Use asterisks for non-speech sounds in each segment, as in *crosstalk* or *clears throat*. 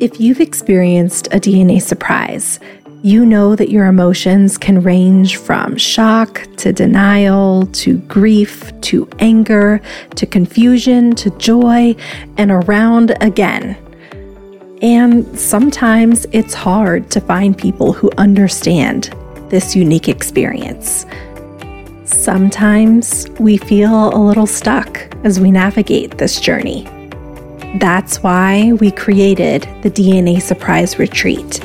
If you've experienced a DNA surprise, you know that your emotions can range from shock to denial to grief to anger to confusion to joy and around again. And sometimes it's hard to find people who understand this unique experience. Sometimes we feel a little stuck as we navigate this journey. That's why we created the DNA Surprise Retreat.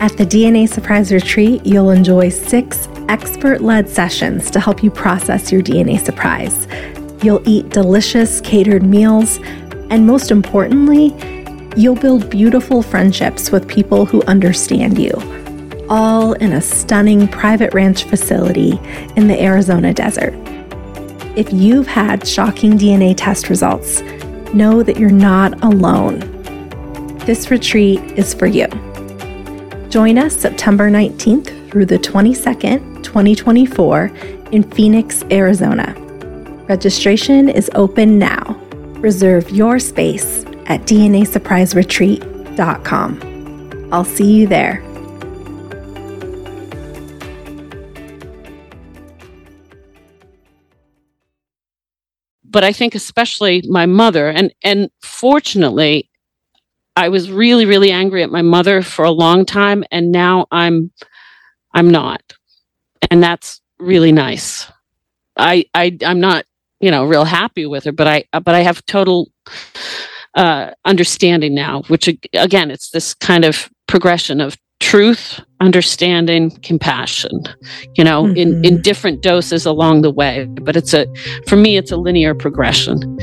At the DNA Surprise Retreat, you'll enjoy six expert led sessions to help you process your DNA surprise. You'll eat delicious catered meals, and most importantly, you'll build beautiful friendships with people who understand you, all in a stunning private ranch facility in the Arizona desert. If you've had shocking DNA test results, know that you're not alone. This retreat is for you. Join us September 19th through the 22nd, 2024, in Phoenix, Arizona. Registration is open now. Reserve your space at DNASurpriseRetreat.com. I'll see you there. But I think especially my mother and and fortunately I was really really angry at my mother for a long time and now I'm I'm not. And that's really nice. I I I'm not, you know, real happy with her, but I but I have total uh understanding now, which again it's this kind of progression of truth understanding compassion you know mm-hmm. in in different doses along the way. But it's a for me it's a linear progression.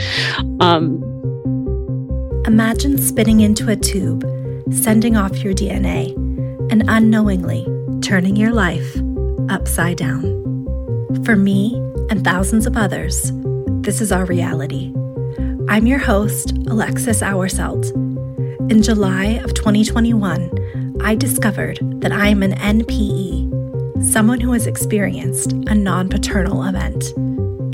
Um imagine spitting into a tube sending off your dna and unknowingly turning your life upside down. For me and thousands of others this is our reality. I'm your host alexis hourselt. In july of 2021 I discovered that I am an NPE, someone who has experienced a non paternal event.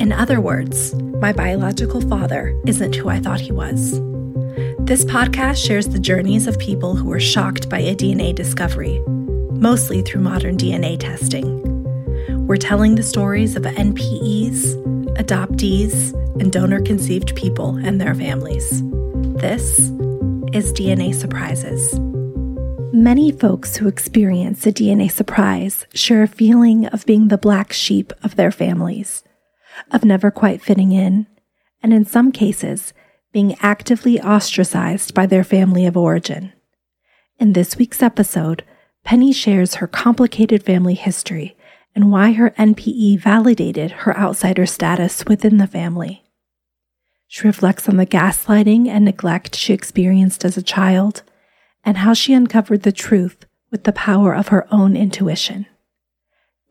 In other words, my biological father isn't who I thought he was. This podcast shares the journeys of people who were shocked by a DNA discovery, mostly through modern DNA testing. We're telling the stories of NPEs, adoptees, and donor conceived people and their families. This is DNA Surprises. Many folks who experience a DNA surprise share a feeling of being the black sheep of their families, of never quite fitting in, and in some cases, being actively ostracized by their family of origin. In this week's episode, Penny shares her complicated family history and why her NPE validated her outsider status within the family. She reflects on the gaslighting and neglect she experienced as a child and how she uncovered the truth with the power of her own intuition.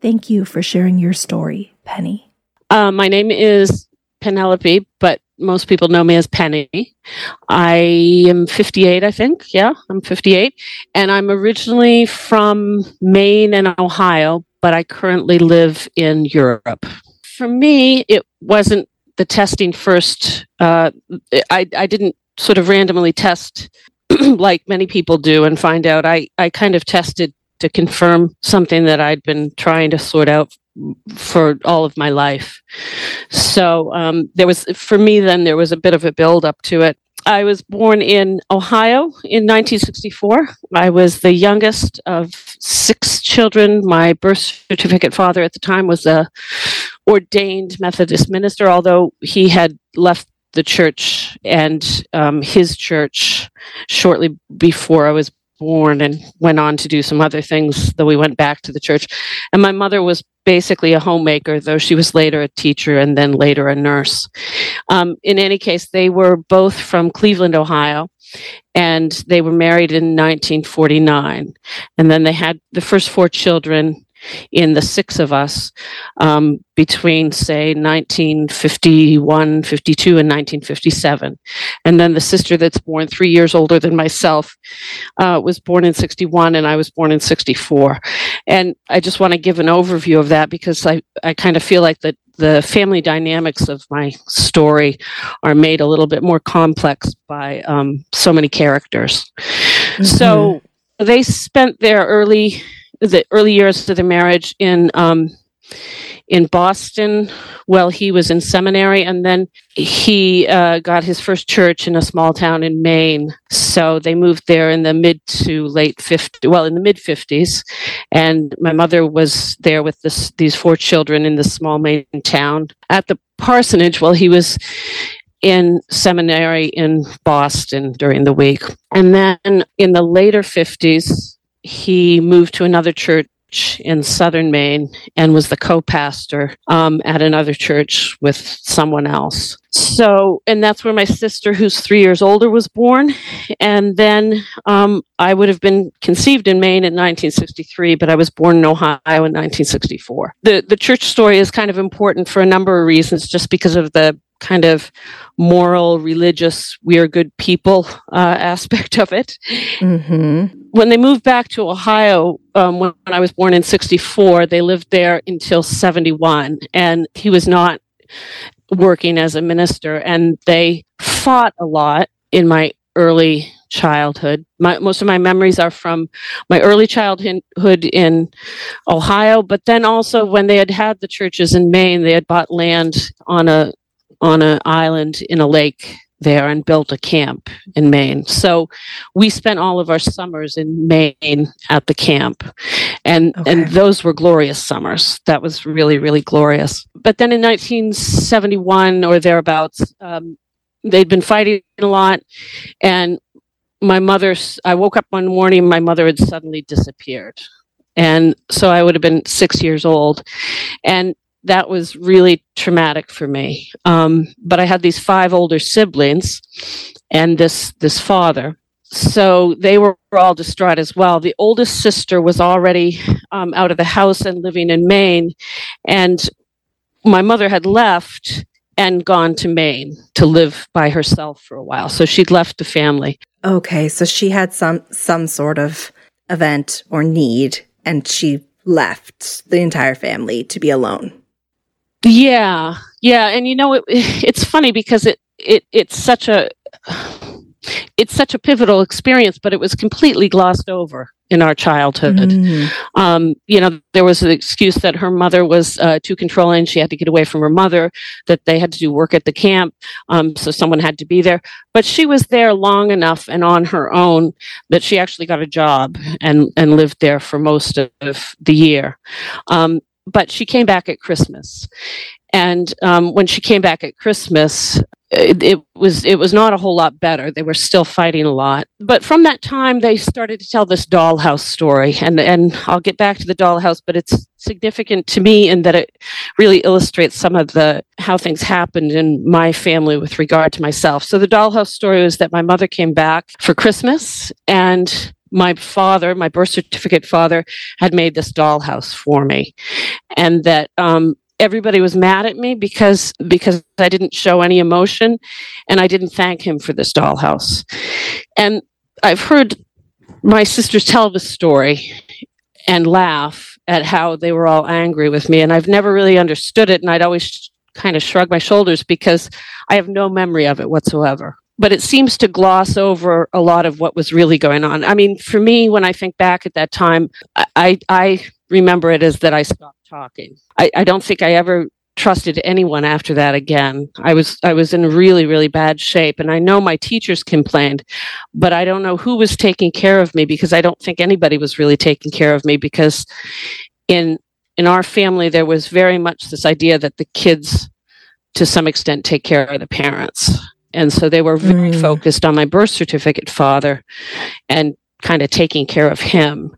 Thank you for sharing your story, Penny. Uh, my name is Penelope, but most people know me as Penny. I am 58, I think. Yeah, I'm 58. And I'm originally from Maine and Ohio, but I currently live in Europe. For me, it wasn't the testing first. Uh, I, I didn't sort of randomly test *clears throat* like many people do and find out I, I kind of tested to confirm something that I'd been trying to sort out for all of my life. So um, there was, for me, then there was a bit of a build up to it. I was born in Ohio in 1964. I was the youngest of six children. My birth certificate father at the time was a ordained Methodist minister, although he had left the church and um, his church shortly before I was born and went on to do some other things, though we went back to the church. And my mother was basically a homemaker, though she was later a teacher and then later a nurse. Um, in any case, they were both from Cleveland, Ohio. And they were married in 1949. And then they had the first four children in the six of us um, between, say, 1951, 52, and 1957. And then the sister that's born three years older than myself uh, was born in 61, and I was born in 64. And I just want to give an overview of that because I, I kind of feel like that the family dynamics of my story are made a little bit more complex by um, so many characters. Mm-hmm. So they spent their early the early years of the marriage in um, in Boston while he was in seminary, and then he uh, got his first church in a small town in Maine. So they moved there in the mid to late 50s, well, in the mid 50s. And my mother was there with this, these four children in this small Maine town at the parsonage while he was in seminary in Boston during the week. And then in the later 50s, he moved to another church in southern Maine and was the co pastor um, at another church with someone else. So, and that's where my sister, who's three years older, was born. And then um, I would have been conceived in Maine in 1963, but I was born in Ohio in 1964. The, the church story is kind of important for a number of reasons, just because of the kind of moral, religious, we are good people uh, *laughs* aspect of it. Mm-hmm. When they moved back to Ohio, um, when, when I was born in 64, they lived there until 71. And he was not working as a minister. And they fought a lot in my early childhood. My, most of my memories are from my early childhood in Ohio, but then also when they had had the churches in Maine, they had bought land on a on an island in a lake there and built a camp in Maine. So we spent all of our summers in Maine at the camp. And okay. and those were glorious summers. That was really really glorious. But then in 1971 or thereabouts um, they'd been fighting a lot and my mother I woke up one morning my mother had suddenly disappeared. And so I would have been 6 years old. And that was really traumatic for me. Um, but I had these five older siblings and this this father. So they were all distraught as well. The oldest sister was already um, out of the house and living in Maine, and my mother had left and gone to Maine to live by herself for a while. So she'd left the family. Okay, so she had some some sort of event or need, and she left the entire family to be alone. Yeah, yeah, and you know it, *laughs* it's funny because it it it's such a it's such a pivotal experience, but it was completely glossed over in our childhood. Mm. Um, you know, there was an excuse that her mother was uh, too controlling; she had to get away from her mother. That they had to do work at the camp, um, so someone had to be there. But she was there long enough and on her own that she actually got a job and and lived there for most of the year. Um, but she came back at Christmas. And um, when she came back at Christmas, it, it, was it was not a whole lot better. They were still fighting a lot. But from that time, they started to tell this dollhouse story, and and I'll get back to the dollhouse, but it's significant to me in that it really illustrates some of the how things happened in my family with regard to myself. So the dollhouse story was that my mother came back for Christmas, and my father, my birth certificate father, had made this dollhouse for me, and that um, everybody was mad at me because because I didn't show any emotion, and I didn't thank him for this dollhouse. And I've heard my sisters tell this story and laugh at how they were all angry with me, and I've never really understood it, and I'd always kind of shrug my shoulders because I have no memory of it whatsoever but it seems to gloss over a lot of what was really going on. I mean, for me, when I think back at that time, I, I remember it as that I stopped talking. I, I don't think I ever trusted anyone after that again. I was I was in really really bad shape and I know my teachers complained, but I don't know who was taking care of me because I don't think anybody was really taking care of me because in in our family there was very much this idea that the kids to some extent take care of the parents and so they were very mm. focused on my birth certificate father and kind of taking care of him.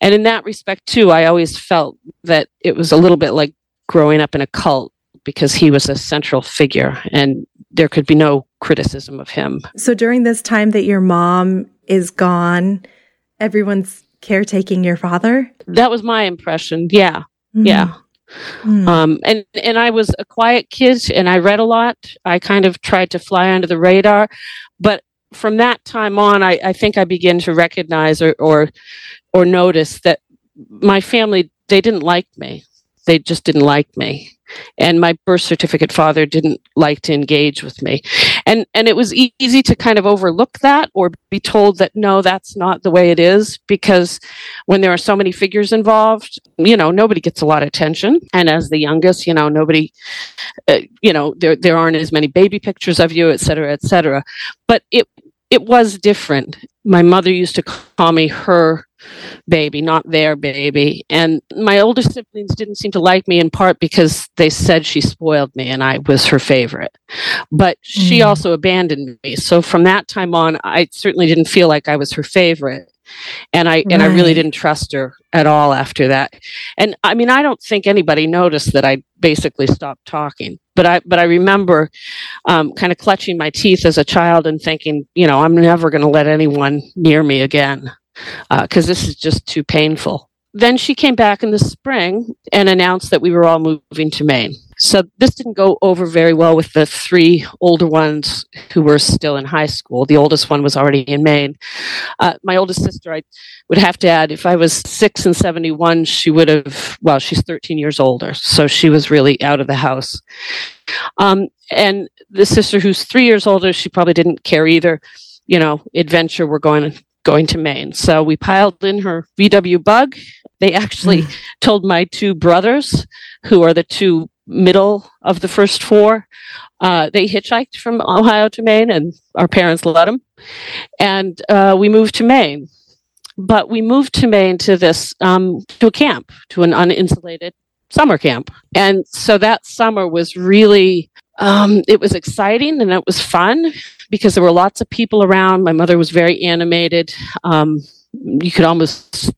And in that respect, too, I always felt that it was a little bit like growing up in a cult because he was a central figure and there could be no criticism of him. So during this time that your mom is gone, everyone's caretaking your father? That was my impression. Yeah. Mm. Yeah. Mm. Um, and and I was a quiet kid, and I read a lot. I kind of tried to fly under the radar, but from that time on, I, I think I began to recognize or, or or notice that my family they didn't like me. They just didn't like me. And my birth certificate father didn't like to engage with me. And and it was e- easy to kind of overlook that or be told that no that's not the way it is because when there are so many figures involved you know nobody gets a lot of attention. And as the youngest you know nobody uh, you know there there aren't as many baby pictures of you et cetera et cetera. But it it was different. My mother used to call me her baby, not their baby. And my older siblings didn't seem to like me in part because they said she spoiled me and I was her favorite. But she mm. also abandoned me. So from that time on, I certainly didn't feel like I was her favorite. And I right. and I really didn't trust her at all after that. And I mean, I don't think anybody noticed that I basically stopped talking. But I but I remember um, kind of clutching my teeth as a child and thinking, you know, I'm never going to let anyone near me again because uh, this is just too painful. Then she came back in the spring and announced that we were all moving to Maine. So this didn't go over very well with the three older ones who were still in high school. The oldest one was already in Maine. Uh, my oldest sister, I would have to add, if I was six and 71, she would have, well, she's 13 years older. So she was really out of the house. Um, and the sister who's three years older, she probably didn't care either. You know, adventure, we're going going to Maine. So we piled in her VW bug. They actually mm. *laughs* told my two brothers, who are the two middle of the first four, uh, they hitchhiked from Ohio to Maine, and our parents let them. And uh, we moved to Maine. But we moved to Maine to this, um, to a camp, to an uninsulated summer camp. And so that summer was really um, it was exciting and it was fun because there were lots of people around. My mother was very animated. Um, you could almost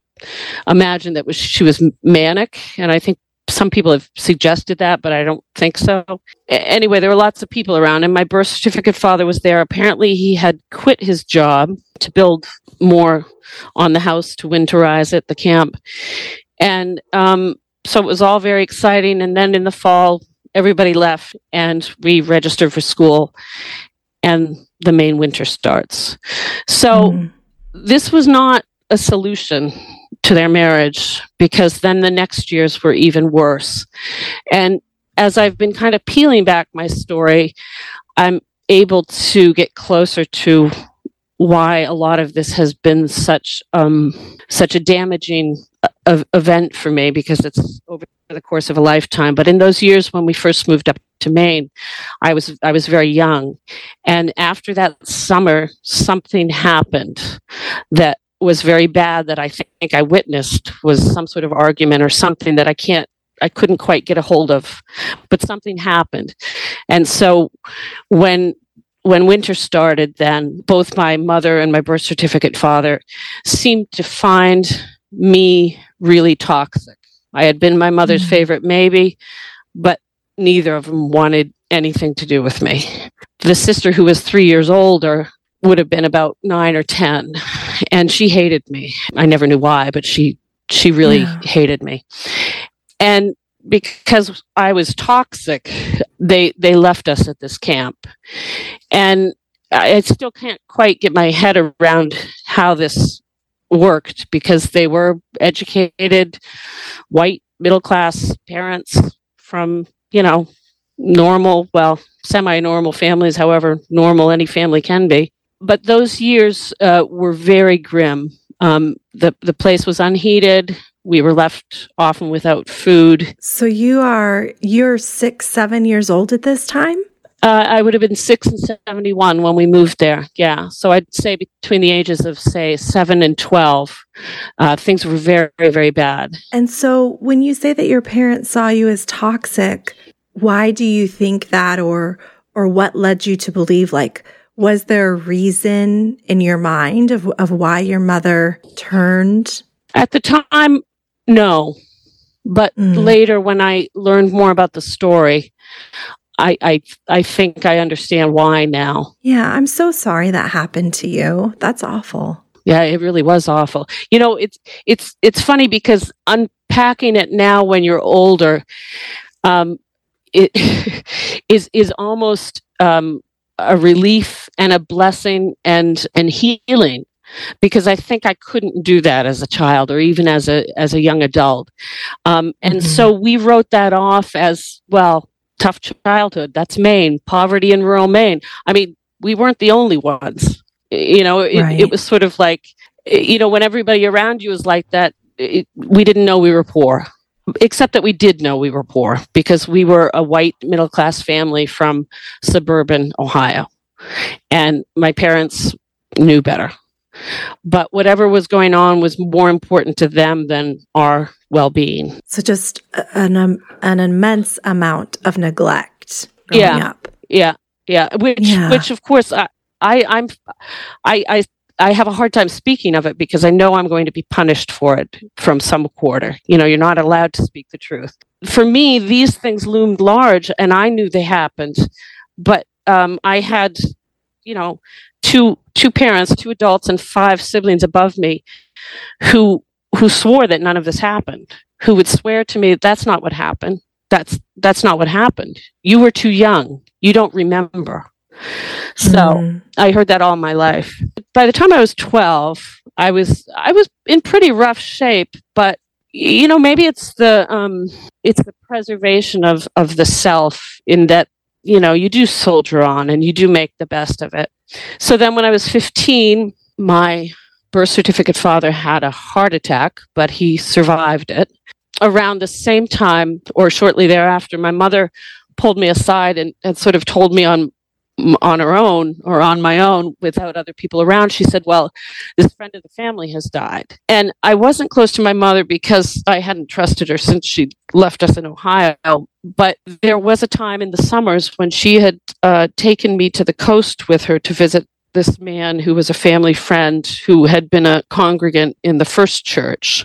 imagine that was she was manic, and I think some people have suggested that, but I don't think so. Anyway, there were lots of people around, and my birth certificate father was there. Apparently, he had quit his job to build more on the house to winterize at the camp, and um, so it was all very exciting. And then in the fall, everybody left and we registered for school and the Maine winter starts. So mm. this was not a solution to their marriage because then the next years were even worse. And as I've been kind of peeling back my story, I'm able to get closer to why a lot of this has been such um, such a damaging uh, event for me because it's over the course of a lifetime. But in those years when we first moved up to Maine, I was I was very young, and after that summer, something happened that was very bad that I think I witnessed was some sort of argument or something that I can't I couldn't quite get a hold of, but something happened, and so when when winter started, then both my mother and my birth certificate father seemed to find me really toxic. I had been my mother's mm-hmm. favorite, maybe, but neither of them wanted anything to do with me. The sister who was three years older would have been about nine or 10, and she hated me. I never knew why, but she, she really yeah. hated me. And because I was toxic, they they left us at this camp, and I still can't quite get my head around how this worked because they were educated, white middle class parents from you know normal, well, semi normal families, however normal any family can be. But those years uh, were very grim. Um, the the place was unheated we were left often without food. So you are you're six, seven years old at this time. Uh, I would have been six and seventy-one when we moved there. Yeah, so I'd say between the ages of say seven and twelve, uh, things were very, very bad. And so, when you say that your parents saw you as toxic, why do you think that, or or what led you to believe like? Was there a reason in your mind of, of why your mother turned at the time no. But mm. later, when I learned more about the story, I, I I think I understand why now. Yeah, I'm so sorry that happened to you. That's awful. Yeah, it really was awful. You know, it's it's it's funny because unpacking it now when you're older, um, it *laughs* is is almost um, a relief and a blessing and and healing because I think I couldn't do that as a child or even as a as a young adult. Um, and mm-hmm. so we wrote that off as well, tough childhood. That's Maine, poverty in rural Maine. I mean, we weren't the only ones. You know, it, right. it was sort of like, you know, when everybody around you is like that, it, we didn't know we were poor except that we did know we were poor because we were a white middle class family from suburban Ohio. And my parents knew better. But whatever was going on was more important to them than our well being. So just an, um, an immense amount of neglect growing yeah, up. Yeah. Yeah. Which, yeah. which of course, I, I, I'm, I, I I have a hard time speaking of it because I know I'm going to be punished for it from some quarter. You know, you're not allowed to speak the truth. For me, these things loomed large and I knew they happened, but um, I had, you know, two two parents, two adults, and five siblings above me who who swore that none of this happened. Who would swear to me that's not what happened. That's that's not what happened. You were too young. You don't remember. So mm. I heard that all my life. By the time I was 12, I was I was in pretty rough shape, but you know, maybe it's the um it's the preservation of of the self in that you know, you do soldier on and you do make the best of it. So then when I was 15, my birth certificate father had a heart attack, but he survived it. Around the same time or shortly thereafter, my mother pulled me aside and, and sort of told me on on her own or on my own without other people around she said well this friend of the family has died and i wasn't close to my mother because i hadn't trusted her since she left us in ohio but there was a time in the summers when she had uh, taken me to the coast with her to visit this man who was a family friend who had been a congregant in the first church.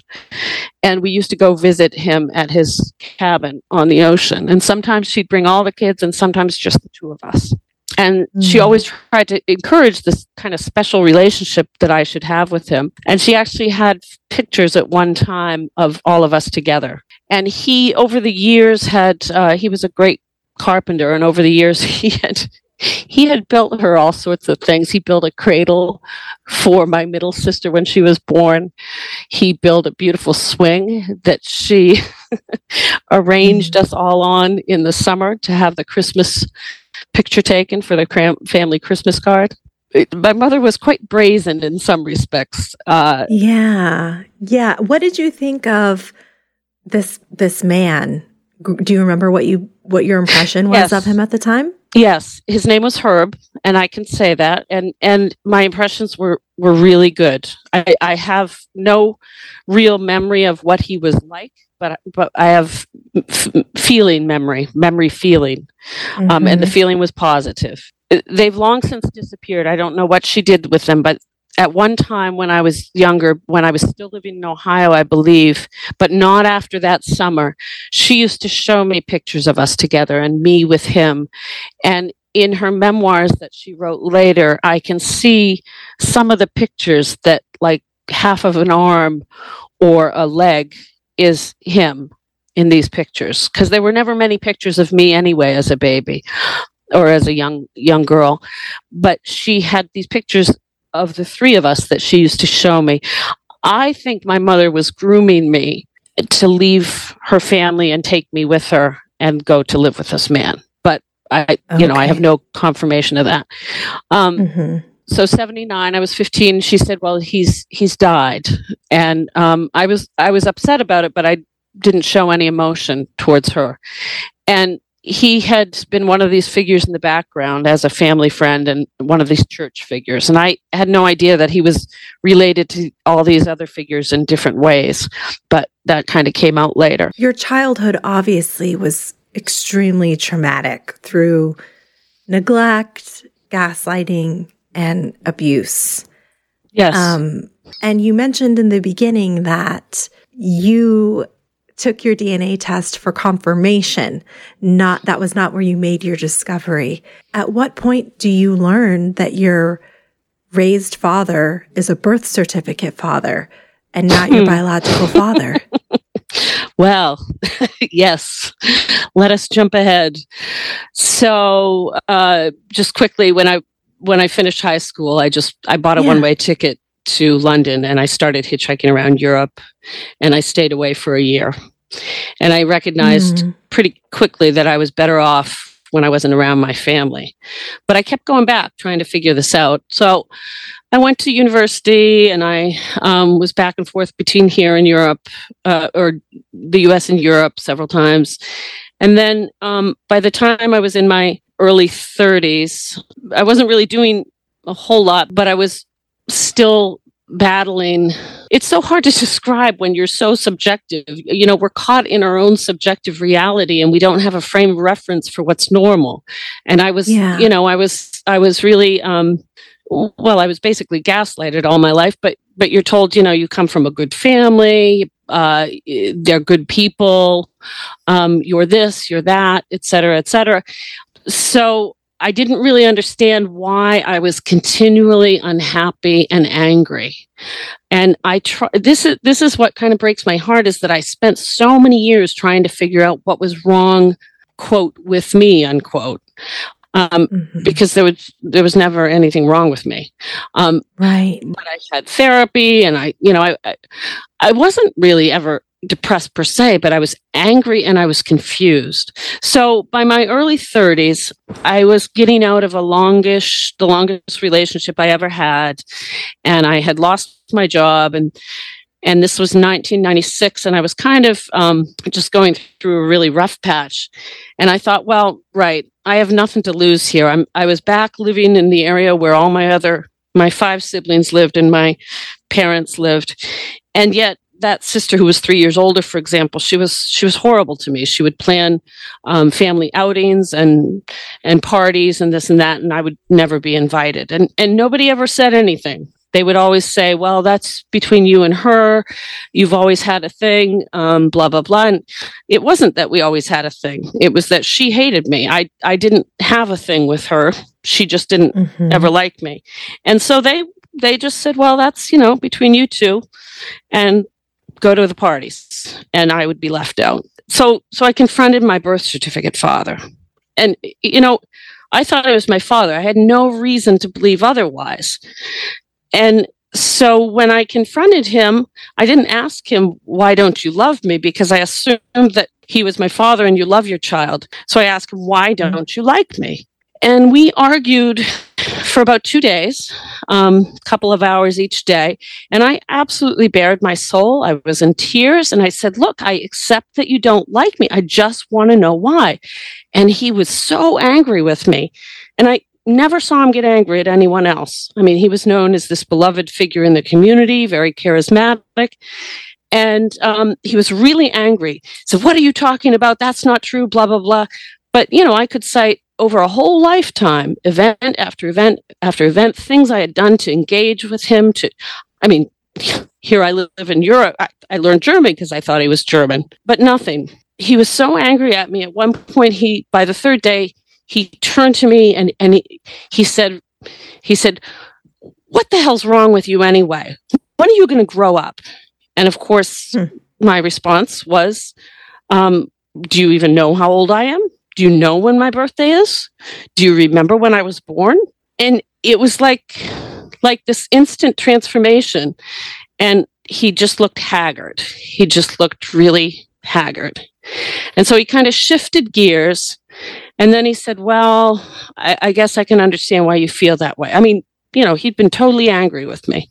And we used to go visit him at his cabin on the ocean. And sometimes she'd bring all the kids and sometimes just the two of us. And mm-hmm. she always tried to encourage this kind of special relationship that I should have with him. And she actually had pictures at one time of all of us together. And he, over the years, had, uh, he was a great carpenter. And over the years, *laughs* he had, he had built her all sorts of things. He built a cradle for my middle sister when she was born. He built a beautiful swing that she *laughs* arranged mm-hmm. us all on in the summer to have the Christmas picture taken for the cram- family Christmas card. It, my mother was quite brazen in some respects. Uh, yeah, yeah. What did you think of this this man? Do you remember what you what your impression was yes. of him at the time? Yes, his name was Herb, and I can say that. And and my impressions were were really good. I, I have no real memory of what he was like but but I have f- feeling memory, memory feeling, mm-hmm. um, and the mm-hmm. feeling was positive. They've long since disappeared. I don't know what she did with them, but at one time when I was younger, when I was still living in Ohio, I believe, but not after that summer, she used to show me pictures of us together and me with him. And in her memoirs that she wrote later, I can see some of the pictures that, like half of an arm or a leg is him in these pictures. Because there were never many pictures of me anyway as a baby or as a young young girl. But she had these pictures of the three of us that she used to show me. I think my mother was grooming me to leave her family and take me with her and go to live with this man. But i okay. you know i have no confirmation of that. Um, mm-hmm. so 79 i was 15 she said well he's he's died. And um, i was i was upset about it but i didn't show any emotion towards her. And he had been one of these figures in the background as a family friend and one of these church figures and i had no idea that he was related to all these other figures in different ways but that kind of came out later your childhood obviously was extremely traumatic through neglect gaslighting and abuse. Yes. Um, and you mentioned in the beginning that you took your DNA test for confirmation. Not that was not where you made your discovery. At what point do you learn that your raised father is a birth certificate father and not your *laughs* biological father? Well, *laughs* yes. Let us jump ahead. So, uh, just quickly, when I when I finished high school, I just I bought a yeah. one way ticket to London and I started hitchhiking around Europe and I stayed away for a year. And I recognized mm. pretty quickly that I was better off when I wasn't around my family. But I kept going back trying to figure this out. So I went to university and I um, was back and forth between here and Europe, uh, or the US and Europe several times. And then um, by the time I was in my early 30s, I wasn't really doing a whole lot, but I was still battling. It's so hard to *laughs* describe when you're so subjective. You know, we're caught in our own subjective reality and we don't have a frame of reference for what's normal. And I was, yeah. you know, I was, I was really, um, well, I was basically gaslighted all my life, but, but you're told, you know, you come from a good family, uh, they're good people, um, you're this, you're that, et cetera, et cetera. So I didn't really understand why I was continually unhappy and angry. And I try this is this is what kind of breaks my heart is that I spent so many years trying to figure out what was wrong, quote, with me, unquote. Um, mm-hmm. because there was there was never anything wrong with me. Um, right. But I had therapy, and I, you know, I, I, I wasn't really ever depressed per se, but I was angry and I was confused. So by my early 30s, I was getting out of a longish, the longest relationship I ever had, and I had lost my job and and this was 1996 and i was kind of um, just going through a really rough patch. And i thought well right i have nothing to lose here. I'm, i was back living in the area where all my other my five siblings lived and my parents lived. And yet that sister who was three years older, for example, she was she was horrible to me. She would plan um, family outings and and parties and this and that, and I would never be invited. And and nobody ever said anything. They would always say, "Well, that's between you and her. You've always had a thing." Um, blah blah blah. And it wasn't that we always had a thing. It was that she hated me. I I didn't have a thing with her. She just didn't mm-hmm. ever like me. And so they they just said, "Well, that's you know between you two. and go to the parties and I would be left out. So so I confronted my birth certificate father. And you know, I thought it was my father. I had no reason to believe otherwise. And so when I confronted him, I didn't ask him, why don't you love me? Because I assumed that he was my father and you love your child. So I asked him, why mm-hmm. don't you like me? And we argued for about two days, a um, couple of hours each day. And I absolutely bared my soul. I was in tears and I said, Look, I accept that you don't like me. I just want to know why. And he was so angry with me. And I never saw him get angry at anyone else. I mean, he was known as this beloved figure in the community, very charismatic. And um, he was really angry. So, what are you talking about? That's not true, blah, blah, blah. But, you know, I could cite over a whole lifetime, event after event after event, things I had done to engage with him. To, I mean, *laughs* here I live in Europe. I, I learned German because I thought he was German, but nothing. He was so angry at me. At one point, he by the third day, he turned to me and and he, he said, he said, "What the hell's wrong with you anyway? When are you going to grow up?" And of course, hmm. my response was, um, "Do you even know how old I am?" Do you know when my birthday is? Do you remember when I was born? And it was like like this instant transformation. And he just looked haggard. He just looked really haggard. And so he kind of shifted gears. And then he said, Well, I, I, guess I can understand why you feel that way. I mean, you know, he'd been totally angry with me.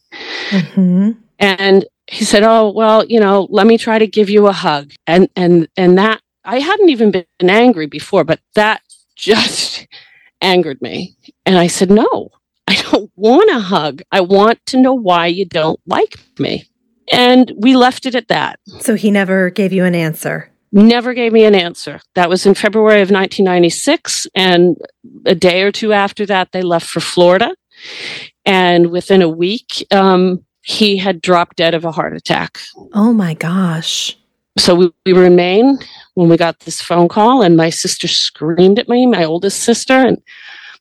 Mm-hmm. And he said, Oh, well, you know, let me try to give you a hug. And and and that I hadn't even been angry before, but that just *laughs* angered me. And I said, No, I don't want a hug. I want to know why you don't like me. And we left it at that. So he never gave you an answer? Never gave me an answer. That was in February of 1996. And a day or two after that, they left for Florida. And within a week, um, he had dropped dead of a heart attack. Oh my gosh so we, we were in Maine when we got this phone call, and my sister screamed at me, my oldest sister, and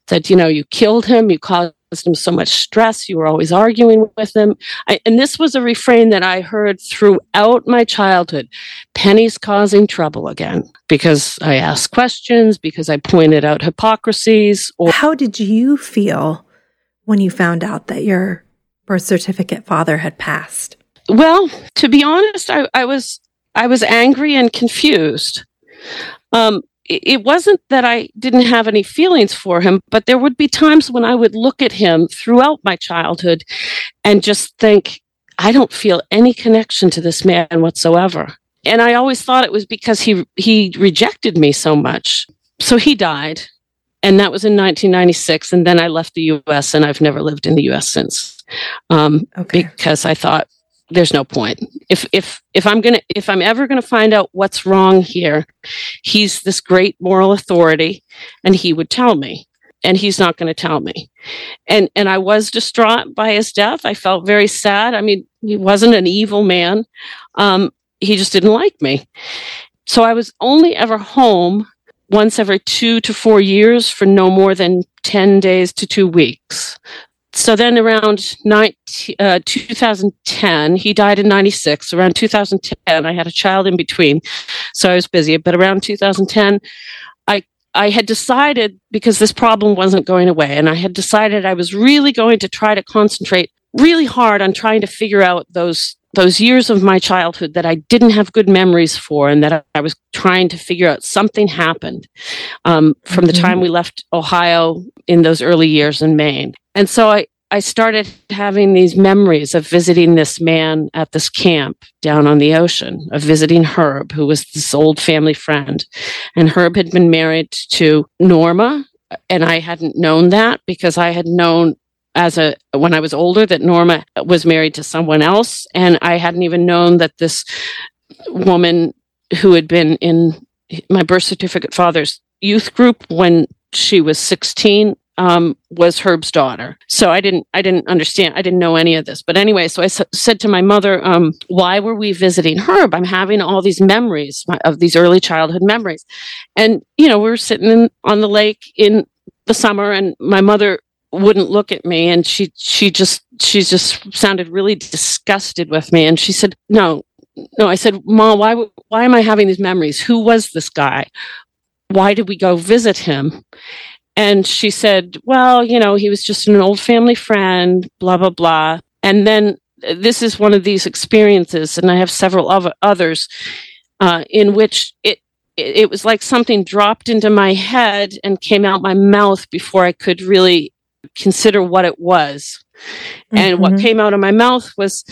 said, You know, you killed him, you caused him so much stress, you were always arguing with him. I, and this was a refrain that I heard throughout my childhood Penny's causing trouble again because I asked questions, because I pointed out hypocrisies. Or- How did you feel when you found out that your birth certificate father had passed? Well, to be honest, I, I was I was angry and confused. Um, it, wasn't that I didn't have any feelings for him, but there would be times when I would look at him throughout my childhood and just think, I don't feel any connection to this man whatsoever. And I always thought it was because he he rejected me so much. So he died, and that was in 1996. And then I left the U.S. and I've never lived in the U.S. since, um, okay. because I thought there's no point. If if if I'm gonna if I'm ever gonna find out what's wrong here, he's this great moral authority, and he would tell me and he's not going to tell me. And and i was distraught by his death. I felt very sad. I mean he wasn't an evil man. Um, he just didn't like me. So i was only ever home once every two to four years for no more than 10 days to two weeks so then around 19, uh, 2010 he died in 96 around 2010 i had a child in between so i was busy but around 2010 I I had decided because this problem wasn't going away, and I had decided I was really going to try to concentrate really hard on trying to figure out those those years of my childhood that I didn't have good memories for, and that I was trying to figure out something happened um, from mm-hmm. the time we left Ohio in those early years in Maine. And so I, I started having these memories of visiting this man at this camp down on the ocean, of visiting Herb, who was this old family friend. And Herb had been married to Norma, and I hadn't known that because I had known as a when I was older that Norma was married to someone else, and I hadn't even known that this woman who had been in my birth certificate father's youth group when she was 16 um, was Herb's daughter. So I didn't, I didn't understand. I didn't know any of this. But anyway, so I s- said to my mother, um, "Why were we visiting Herb? I'm having all these memories of these early childhood memories." And you know, we were sitting in, on the lake in the summer, and my mother wouldn't look at me, and she she just she just sounded really disgusted with me, and she said, "No." No, I said, Mom, why, why am I having these memories? Who was this guy? Why did we go visit him? And she said, Well, you know, he was just an old family friend, blah, blah, blah. And then this is one of these experiences, and I have several other others uh, in which it, it was like something dropped into my head and came out my mouth before I could really consider what it was. Mm-hmm. And what mm-hmm. came out of my mouth was,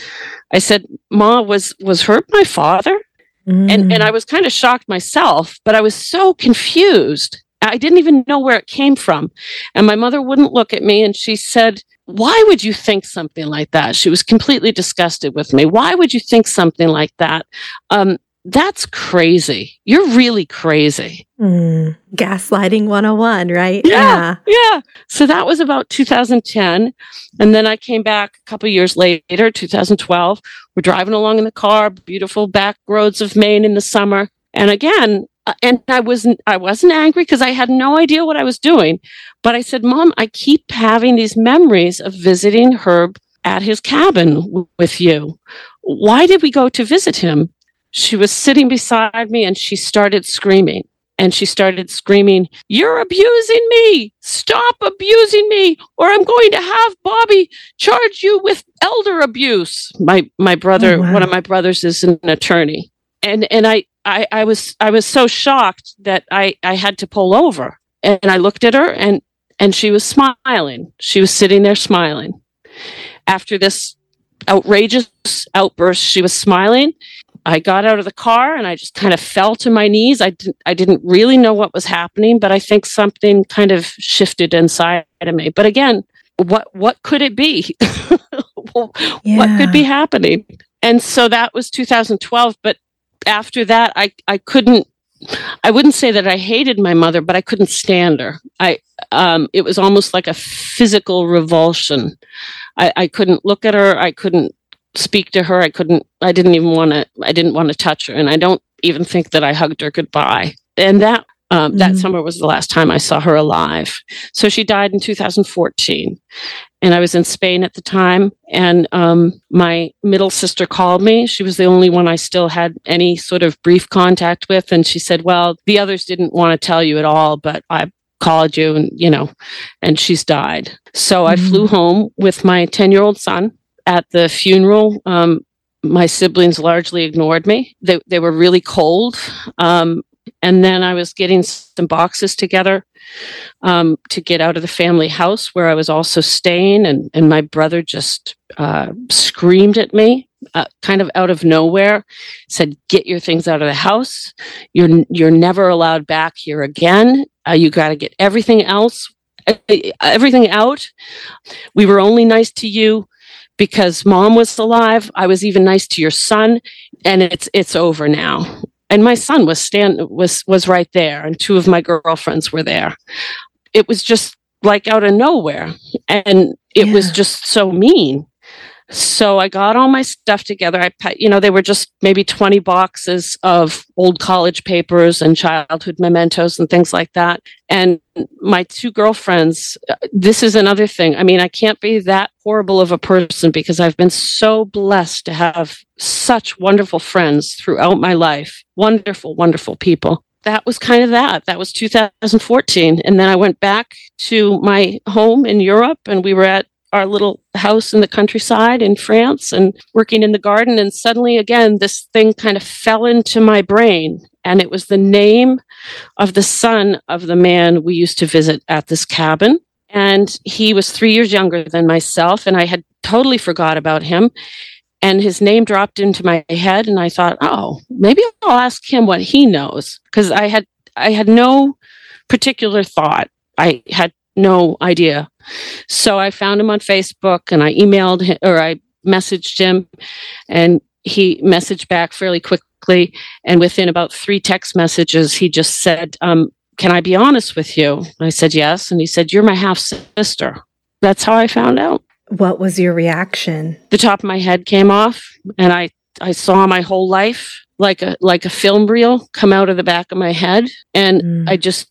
I said, "Ma, was was Herb my father?" Mm. And and I was kind of shocked myself, but I was so confused I didn't even know where it came from. And my mother wouldn't look at me and she said, Why would you think something like that? She was completely disgusted with me. Why would you think something like that? Um, that's crazy. You're really crazy. Mm, gaslighting 101, right? Yeah, yeah. Yeah. So that was about 2010. And then I came back a couple years later, 2012. We're driving along in the car, beautiful back roads of Maine in the summer. And again, uh, and I wasn't I wasn't angry because I had no idea what I was doing. But I said, "Mom, I keep having these memories of visiting Herb at his cabin w- with you. Why did we go to visit him?" She was sitting beside me and she started screaming. And she started screaming, You're abusing me! Stop abusing me, or I'm going to have Bobby charge you with elder abuse. My my brother, oh, wow. one of my brothers is an attorney. And and I I, I was I was so shocked that I, I had to pull over. And I looked at her and and she was smiling. She was sitting there smiling. After this outrageous outburst, she was smiling. I got out of the car and I just kind of fell to my knees. I didn't I didn't really know what was happening, but I think something kind of shifted inside of me. But again, what what could it be? *laughs* yeah. What could be happening? And so that was 2012, but after that, I, I couldn't, I wouldn't say that I hated my mother, but I couldn't stand her. I, um, it was almost like a physical revulsion. I, I couldn't look at her. I couldn't speak to her. I couldn't, I didn't even want to, I didn't want to touch her. And I don't even think that I hugged her goodbye. And that um, mm-hmm. That summer was the last time I saw her alive. So she died in 2014. And I was in Spain at the time. And um, my middle sister called me. She was the only one I still had any sort of brief contact with. And she said, Well, the others didn't want to tell you at all, but I called you and, you know, and she's died. So mm-hmm. I flew home with my 10 year old son at the funeral, um, my siblings largely ignored me. They, they were really cold. Um, and then I was getting some boxes together um, to get out of the family house where I was also staying. And, and my brother just uh, screamed at me, uh, kind of out of nowhere, said, "Get your things out of the house. You're you're never allowed back here again. Uh, you got to get everything else, uh, everything out. We were only nice to you." Because mom was alive, I was even nice to your son, and it's it's over now and my son was stand was was right there and two of my girlfriends were there it was just like out of nowhere and it yeah. was just so mean so I got all my stuff together. I, you know, they were just maybe 20 boxes of old college papers and childhood mementos and things like that. And my two girlfriends, uh, this is another thing. I mean, I can't be that horrible of a person because I've been so blessed to have such wonderful friends throughout my life. Wonderful, wonderful people that was kind of that. That was 2014. And then I went back to my home in Europe and we were at our little house in the countryside in France and working in the garden. And suddenly, again, this thing kind of fell into my brain. And it was the name of the son of the man we used to visit at this cabin. And he was three years younger than myself. And I had totally forgot about him. And his name dropped into my head. And I thought, oh, maybe I'll ask him what he knows. Because I had I had no particular thought. I had no idea. So I found him on Facebook and I emailed him or I messaged him and he messaged back fairly quickly. And within about three text messages, he just said, um, Can I be honest with you? I said, Yes. And he said, You're my half sister. That's how I found out. What was your reaction? The top of my head came off and I, I saw my whole life like a like a film reel come out of the back of my head and mm. I just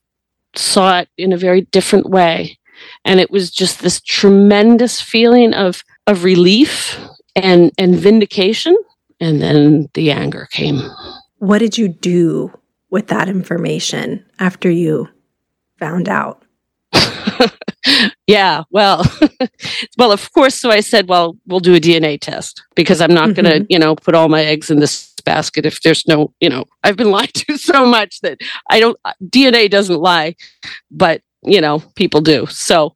saw it in a very different way. And it was just this tremendous feeling of, of relief and, and vindication. And then the anger came. What did you do with that information after you found out? *laughs* yeah, well, *laughs* well, of course. So I said, well, we'll do a DNA test because I'm not mm-hmm. going to, you know, put all my eggs in this basket if there's no, you know, I've been *laughs* lied to so much that I don't, DNA doesn't lie, but, you know, people do. So,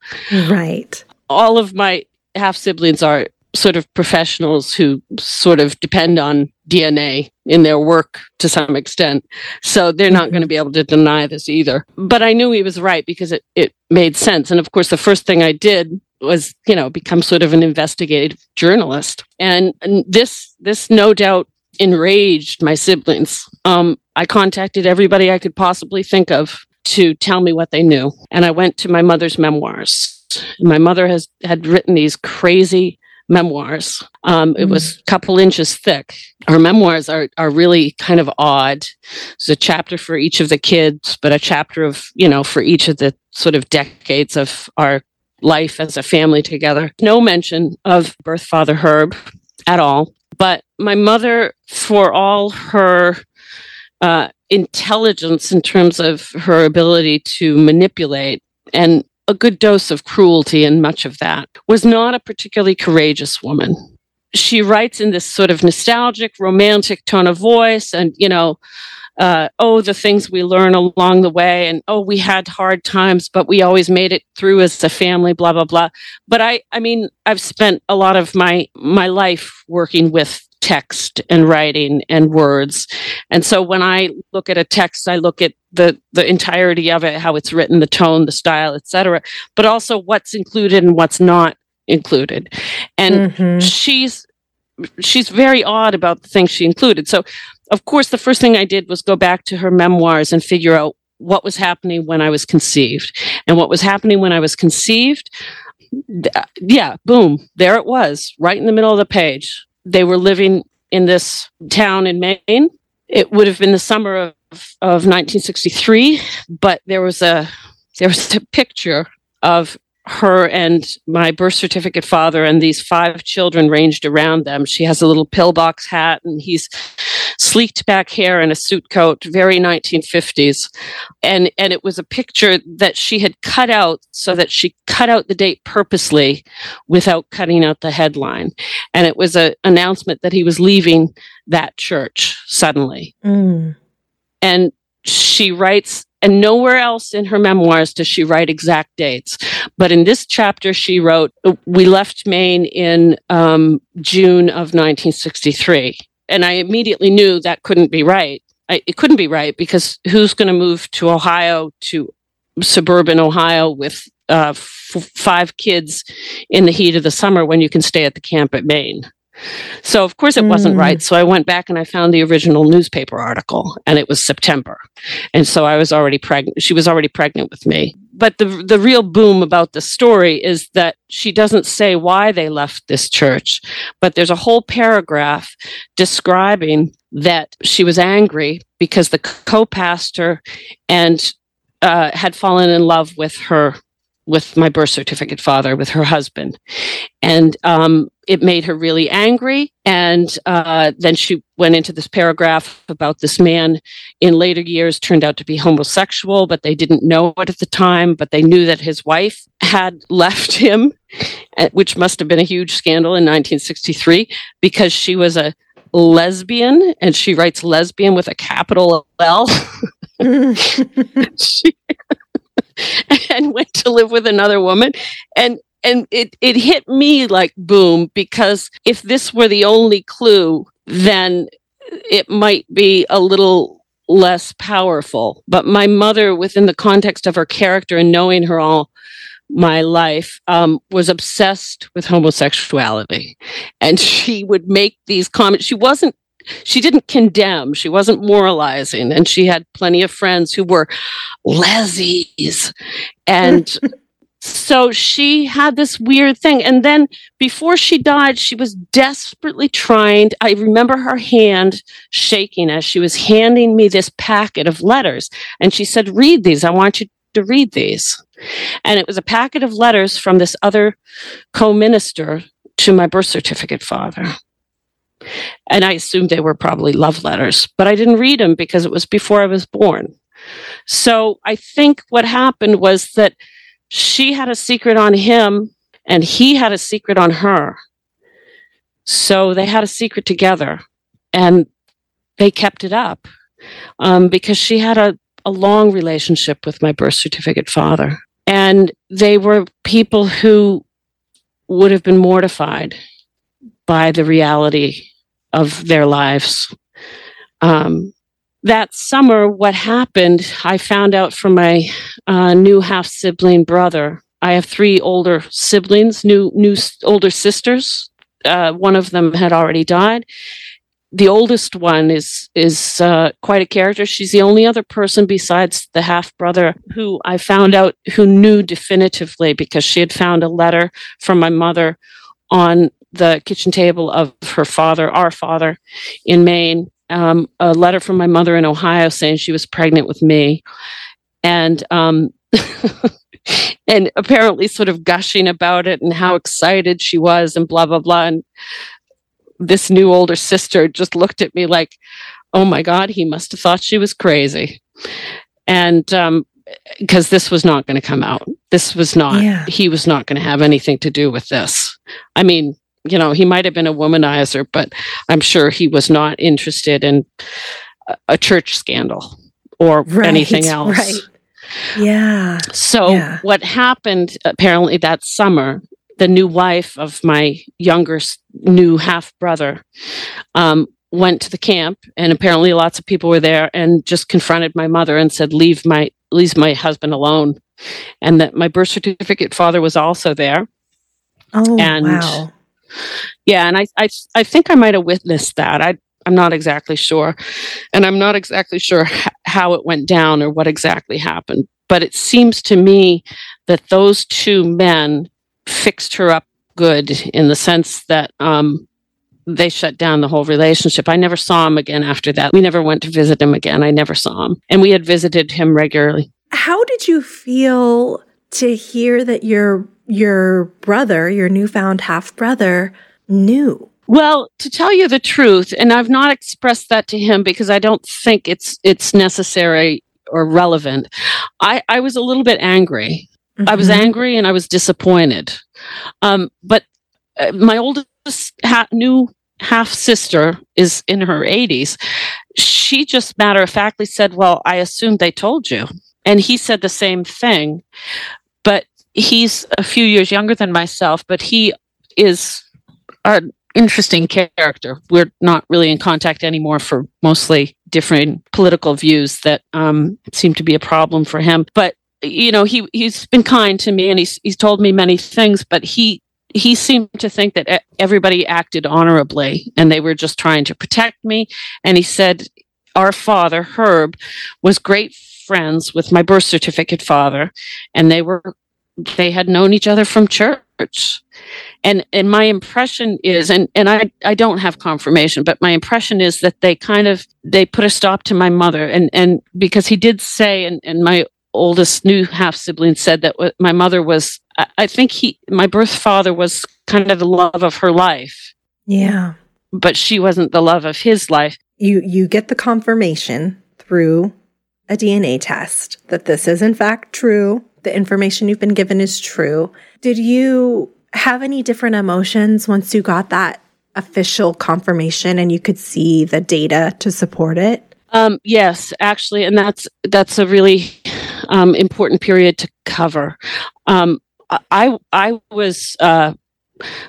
right. All of my half siblings are sort of professionals who sort of depend on DNA in their work to some extent. So they're not mm-hmm. going to be able to deny this either. But I knew he was right because it, it made sense. And of course, the first thing I did was, you know, become sort of an investigative journalist. And, and this, this no doubt enraged my siblings. Um, I contacted everybody I could possibly think of to tell me what they knew. And I went to my mother's memoirs. My mother has had written these crazy memoirs. Um, it was a couple inches thick. Her memoirs are are really kind of odd. There's a chapter for each of the kids, but a chapter of you know for each of the sort of decades of our life as a family together. No mention of birth father Herb at all. But my mother, for all her uh, intelligence in terms of her ability to manipulate and a good dose of cruelty and much of that, was not a particularly courageous woman. She writes in this sort of nostalgic, romantic tone of voice, and, you know, uh, oh, the things we learn along the way, and oh, we had hard times, but we always made it through as a family, blah blah blah. But I, I mean, I've spent a lot of my my life working with text and writing and words, and so when I look at a text, I look at the the entirety of it, how it's written, the tone, the style, etc., but also what's included and what's not included. And mm-hmm. she's she's very odd about the things she included. So of course, the first thing I did was go back to her memoirs and figure out what was happening when I was conceived. And what was happening when I was conceived, yeah, boom, there it was, right in the middle of the page. They were living in this town in Maine. It would have been the summer of, of 1963, but there was a there was a picture of her and my birth certificate father and these five children ranged around them. She has a little pillbox hat and he's sleeked back hair and a suit coat, very 1950s. And, and it was a picture that she had cut out so that she cut out the date purposely without cutting out the headline. And it was an announcement that he was leaving that church suddenly. Mm. And she writes and nowhere else in her memoirs does she write exact dates. But in this chapter, she wrote, We left Maine in um, June of 1963. And I immediately knew that couldn't be right. I, it couldn't be right because who's going to move to Ohio, to suburban Ohio with uh, f- five kids in the heat of the summer when you can stay at the camp at Maine? So, of course, it wasn't mm. right. So, I went back and I found the original newspaper article, and it was September. And so, I was already pregnant. She was already pregnant with me. But the, the real boom about the story is that she doesn't say why they left this church, but there's a whole paragraph describing that she was angry because the co pastor and uh, had fallen in love with her with my birth certificate father, with her husband. And um, it made her really angry. And uh, then she went into this paragraph about this man in later years turned out to be homosexual, but they didn't know it at the time, but they knew that his wife had *laughs* left him, eh, which must have been a huge scandal in 1963 because she was a lesbian and she writes lesbian with a capital L. *laughs* *laughs* she, and went to live with another woman. And and it, it hit me like boom, because if this were the only clue, then it might be a little less powerful. But my mother, within the context of her character and knowing her all my life, um, was obsessed with homosexuality. And she would make these comments. She wasn't she didn't condemn, she wasn't moralizing, and she had plenty of friends who were lesies. And *laughs* so she had this weird thing. And then before she died, she was desperately trying. I remember her hand shaking as she was handing me this packet of letters. And she said, Read these. I want you to read these. And it was a packet of letters from this other co minister to my birth certificate father. And I assumed they were probably love letters, but I didn't read them because it was before I was born. So I think what happened was that she had a secret on him and he had a secret on her. So they had a secret together and they kept it up um, because she had a, a long relationship with my birth certificate father. And they were people who would have been mortified by the reality of their lives. Um, that summer, what happened, I found out from my uh, new half sibling brother. I have three older siblings, new new older sisters. Uh, one of them had already died. The oldest one is is uh, quite a character. She's the only other person besides the half brother who I found out who knew definitively because she had found a letter from my mother on the kitchen table of her father, our father, in Maine, um, a letter from my mother in Ohio saying she was pregnant with me, and um, *laughs* and apparently sort of gushing about it and how excited she was and blah blah blah. And this new older sister just looked at me like, "Oh my God, he must have thought she was crazy," and um, because this was not going to come out. This was not. Yeah. He was not going to have anything to do with this. I mean, you know, he might have been a womanizer, but I'm sure he was not interested in a church scandal or right, anything else. Right. Yeah. So yeah. what happened apparently that summer, the new wife of my younger new half brother um, went to the camp, and apparently lots of people were there, and just confronted my mother and said, "Leave my leave my husband alone," and that my birth certificate father was also there. Oh, and wow yeah, and I, I, I think I might have witnessed that. I, I'm not exactly sure, and I'm not exactly sure how it went down or what exactly happened. But it seems to me that those two men fixed her up good in the sense that um, they shut down the whole relationship. I never saw him again after that. We never went to visit him again. I never saw him. And we had visited him regularly. How did you feel to hear that your your brother, your newfound half brother, knew? Well, to tell you the truth, and I've not expressed that to him because I don't think it's it's necessary or relevant. I, I was a little bit angry. Mm-hmm. I was mm-hmm. angry and I was disappointed. Um, but uh, my oldest ha- new half sister is in her 80s. She just matter of factly said, Well, I assumed they told you. And he said the same thing. But he's a few years younger than myself, but he is an interesting character. We're not really in contact anymore for mostly different political views that um, seem to be a problem for him. But you know, he he's been kind to me and he's he's told me many things, but he he seemed to think that everybody acted honorably and they were just trying to protect me. And he said, Our father, Herb, was great friends with my birth certificate father, and they were they had known each other from church. And and my impression is and, and I, I don't have confirmation, but my impression is that they kind of they put a stop to my mother and, and because he did say and, and my oldest new half sibling said that my mother was I think he my birth father was kind of the love of her life. Yeah. But she wasn't the love of his life. You you get the confirmation through a DNA test that this is in fact true. The information you've been given is true. Did you have any different emotions once you got that official confirmation and you could see the data to support it? Um, yes, actually, and that's that's a really um, important period to cover. Um, I I was uh,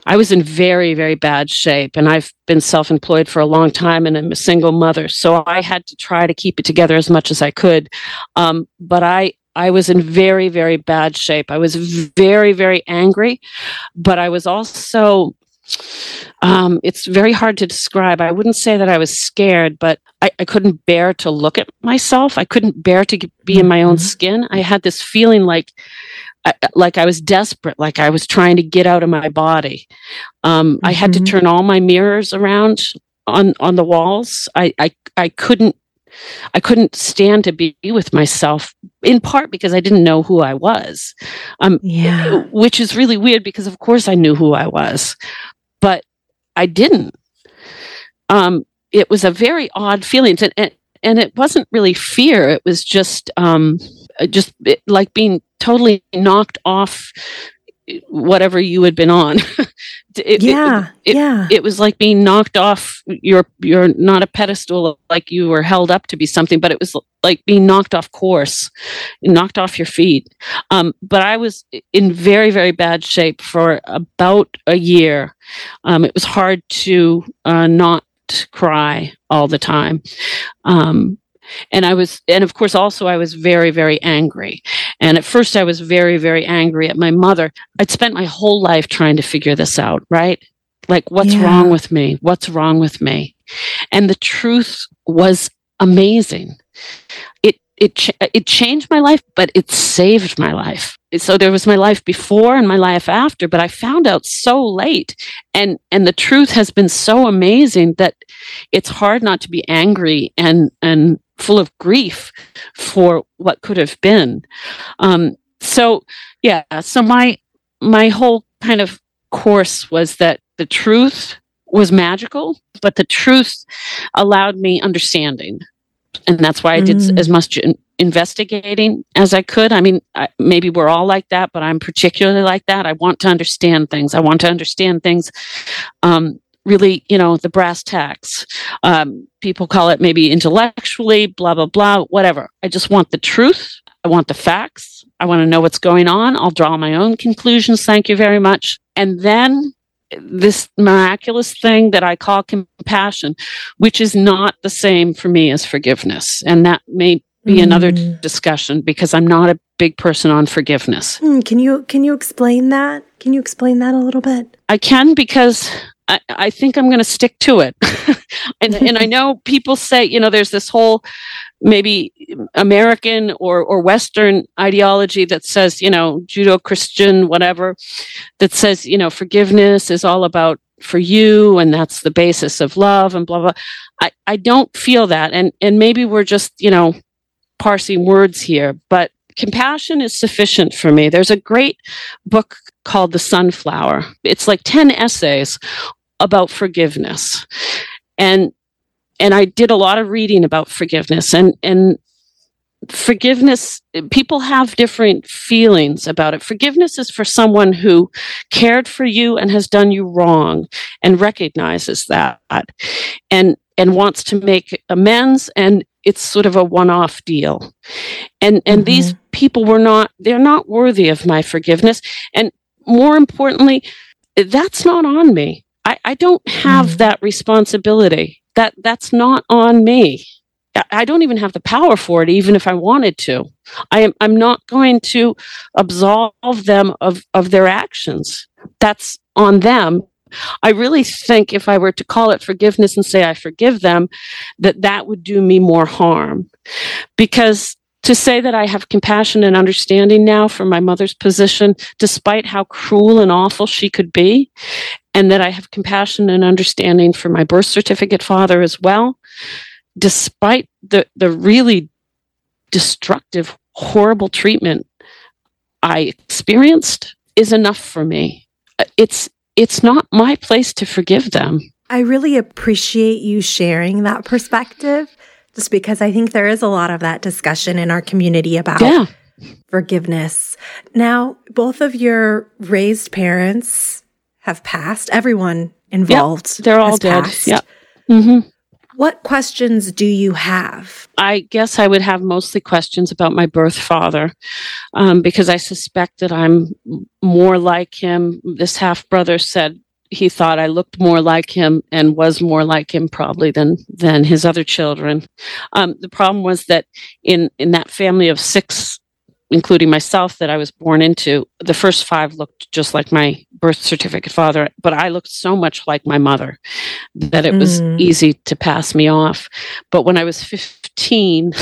I was in very very bad shape, and I've been self employed for a long time, and I'm a single mother, so I had to try to keep it together as much as I could. Um, but I I was in very very bad shape. I was very very angry, but I was also um, it's very hard to describe. I wouldn't say that I was scared, but I, I couldn't bear to look at myself. I couldn't bear to be in my own mm-hmm. skin. I had this feeling like, I, like I was desperate, like I was trying to get out of my body. Um, mm-hmm. I had to mm-hmm. turn all my mirrors around on on the walls. I, I I couldn't I couldn't stand to be with myself, in part because I didn't know who I was. Um, yeah. Which is really weird because, of course, I knew who I was but I didn't. Um, it was a very odd feeling, and, and, and it wasn't really fear. It was just um, just it, like being totally knocked off whatever you had been on. *laughs* it, yeah, it, yeah. It was like being knocked off. You're you're not a pedestal like you were held up to be something, but it was like being knocked off course, knocked off your feet. Um, but I was in very very bad shape for about a year. Um, it was hard to uh, not cry all the time. Um, and I was, and of course, also I was very, very angry. And at first, I was very, very angry at my mother. I'd spent my whole life trying to figure this out, right? Like, what's yeah. wrong with me? What's wrong with me? And the truth was amazing. It it ch- it changed my life, but it saved my life. So there was my life before and my life after, but I found out so late, and and the truth has been so amazing that it's hard not to be angry and and full of grief for what could have been. Um, so yeah, so my my whole kind of course was that the truth was magical, but the truth allowed me understanding. And that's why I did mm. as much investigating as I could. I mean, I, maybe we're all like that, but I'm particularly like that. I want to understand things. I want to understand things um, really, you know, the brass tacks. Um, people call it maybe intellectually, blah, blah, blah, whatever. I just want the truth. I want the facts. I want to know what's going on. I'll draw my own conclusions. Thank you very much. And then this miraculous thing that I call compassion, which is not the same for me as forgiveness. And that may be mm. another discussion because I'm not a big person on forgiveness. Mm, can you can you explain that? Can you explain that a little bit? I can because I, I think I'm going to stick to it. *laughs* and, and I know people say, you know, there's this whole maybe American or, or Western ideology that says, you know, Judeo Christian, whatever, that says, you know, forgiveness is all about for you and that's the basis of love and blah, blah. I, I don't feel that. And, and maybe we're just, you know, parsing words here, but compassion is sufficient for me. There's a great book called The Sunflower. It's like 10 essays about forgiveness. And and I did a lot of reading about forgiveness and and forgiveness people have different feelings about it forgiveness is for someone who cared for you and has done you wrong and recognizes that and and wants to make amends and it's sort of a one-off deal and and mm-hmm. these people were not they're not worthy of my forgiveness and more importantly that's not on me i, I don't have mm-hmm. that responsibility that that's not on me I don't even have the power for it, even if I wanted to. I am I'm not going to absolve them of, of their actions. That's on them. I really think if I were to call it forgiveness and say I forgive them, that that would do me more harm. Because to say that I have compassion and understanding now for my mother's position, despite how cruel and awful she could be, and that I have compassion and understanding for my birth certificate father as well, despite the, the really destructive, horrible treatment I experienced, is enough for me. It's it's not my place to forgive them. I really appreciate you sharing that perspective just because I think there is a lot of that discussion in our community about yeah. forgiveness. Now, both of your raised parents have passed. Everyone involved. Yep, they're all dead. Passed. Yeah. Mm-hmm. What questions do you have? I guess I would have mostly questions about my birth father um, because I suspect that I'm more like him. This half brother said he thought I looked more like him and was more like him probably than than his other children. Um, the problem was that in in that family of six including myself, that I was born into, the first five looked just like my birth certificate father, but I looked so much like my mother that it was mm. easy to pass me off. But when I was 15, *laughs*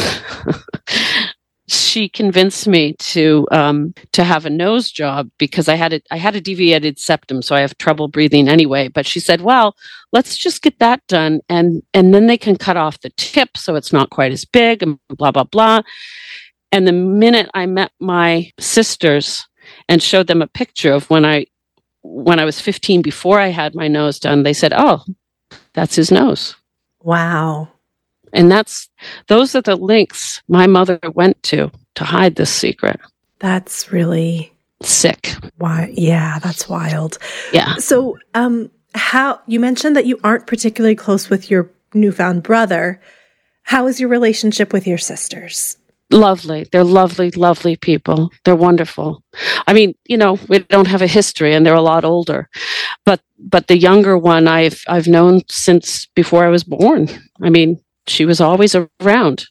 she convinced me to um, to have a nose job because I had a I had a deviated septum, so I have trouble breathing anyway. But she said, "Well, let's just get that done, and and then they can cut off the tip so it's not quite as big, and blah blah blah." And the minute I met my sisters and showed them a picture of when I when I was 15 before I had my nose done, they said, "Oh, that's his nose." Wow. And that's those are the links my mother went to to hide this secret. That's really sick. Why? Yeah, that's wild. Yeah. So, um how you mentioned that you aren't particularly close with your newfound brother. How is your relationship with your sisters? Lovely. They're lovely, lovely people. They're wonderful. I mean, you know, we don't have a history and they're a lot older. But but the younger one I've I've known since before I was born. I mean, she was always around.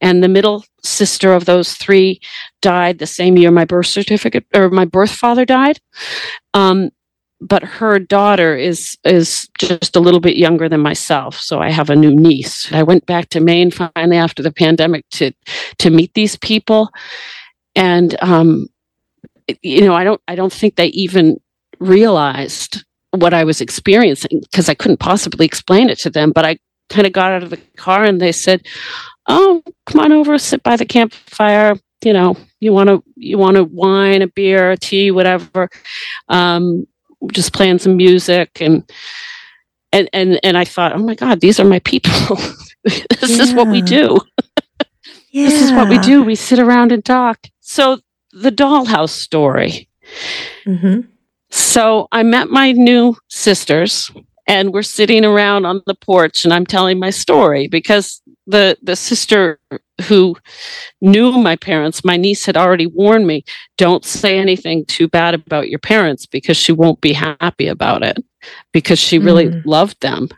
And the middle sister of those three died the same year my birth certificate or my birth father died. Um, but her daughter is is just a little bit younger than myself so i have a new niece. I went back to maine finally after the pandemic to to meet these people. And um you know i don't i don't think they even realized what i was experiencing because i couldn't possibly explain it to them but i kind of got out of the car and they said oh come on over sit by the campfire. You know you want to you want a wine a beer a tea whatever. Um, just playing some music and and and and I thought, oh my God, these are my people. this yeah. is what we do. yeah. This is what we *laughs* do. We sit around and talk. So the dollhouse story. Mm-hmm. So I met my new sisters and we're sitting around on the porch and I'm telling my story because the the sister who knew my parents, my niece had already warned me, don't say anything too bad about your parents because she won't be happy about it because she really mm. loved them.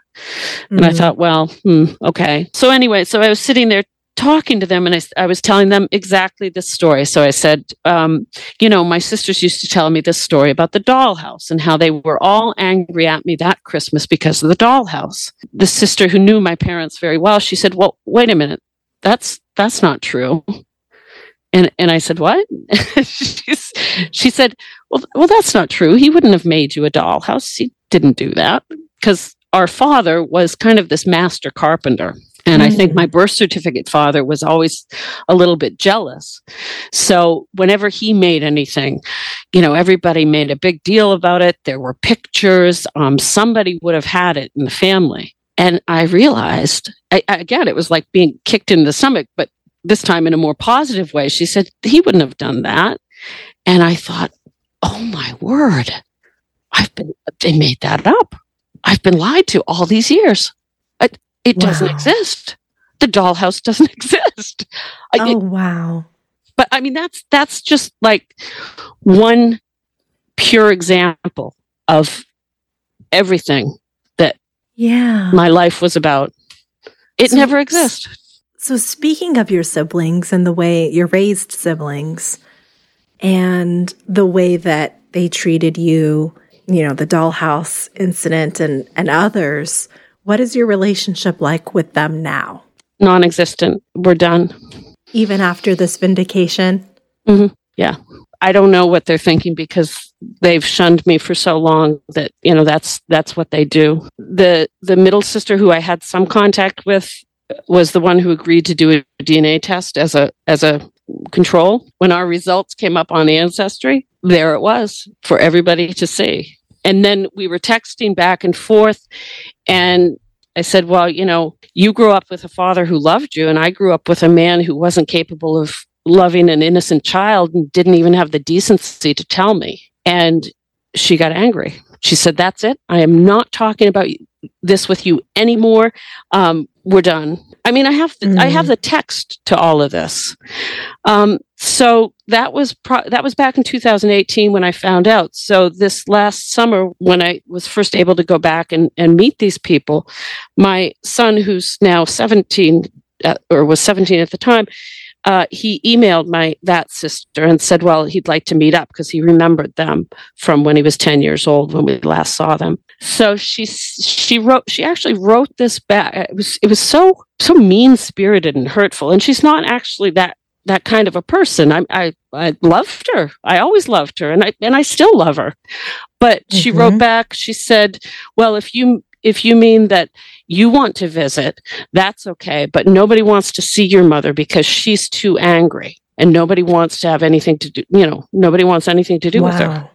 And mm. I thought, well, hmm, okay. So anyway, so I was sitting there talking to them and I, I was telling them exactly this story. So I said, um, you know, my sisters used to tell me this story about the dollhouse and how they were all angry at me that Christmas because of the dollhouse. The sister who knew my parents very well, she said, well, wait a minute. That's, that's not true. And, and I said, what? *laughs* she said, well, well, that's not true. He wouldn't have made you a dollhouse. He didn't do that because our father was kind of this master carpenter And mm. I think my birth certificate father was always a little bit jealous. So whenever he made anything, you know, everybody made a big deal about it. There were pictures. Um, somebody would have had it in the family. And I realized, I, again, it was like being kicked in the stomach, but this time in a more positive way. She said, he wouldn't have done that. And I thought, oh my word, I've been, they made that up. I've been lied to all these years. It, it wow. doesn't exist. The dollhouse doesn't *laughs* exist. Oh, it, wow. But I mean, that's, that's just like one pure example of everything yeah my life was about. It so, never exists. So speaking of your siblings and the way you're raised siblings and the way that they treated you, you know, the dollhouse incident and, and others, what is your relationship like with them now? Non existent. We're done. Even after this vindication? Mm-hmm. Yeah. I don't know what they're thinking because they've shunned me for so long that you know that's that's what they do. The the middle sister who I had some contact with was the one who agreed to do a DNA test as a as a control. When our results came up on Ancestry, there it was for everybody to see. And then we were texting back and forth. And I said, Well, you know, you grew up with a father who loved you, and I grew up with a man who wasn't capable of loving an innocent child and didn't even have the decency to tell me. And she got angry. She said, That's it. I am not talking about this with you anymore. Um, we're done. I mean, I have the, mm. I have mm. the text to all of this. Um, so that was pro- that was back in 2018 when I found out. So this last summer, when I was first able to go back and, and meet these people, my son, who's now 17 uh, or was 17 at the time, uh, he emailed my that sister and said, well, he'd like to meet up because he remembered them from when he was 10 years old when we last saw them. So she she wrote she actually wrote this back. It was it was so so mean spirited and hurtful, and she's not actually that that kind of a person. I I I loved her. I always loved her, and I and I still love her. But mm-hmm. she wrote mm-hmm. back. She said, "Well, if you if you mean that you want to visit, that's okay. But nobody wants to see your mother because she's too angry and nobody wants to have anything to do, you know, nobody wants anything to do wow. with her.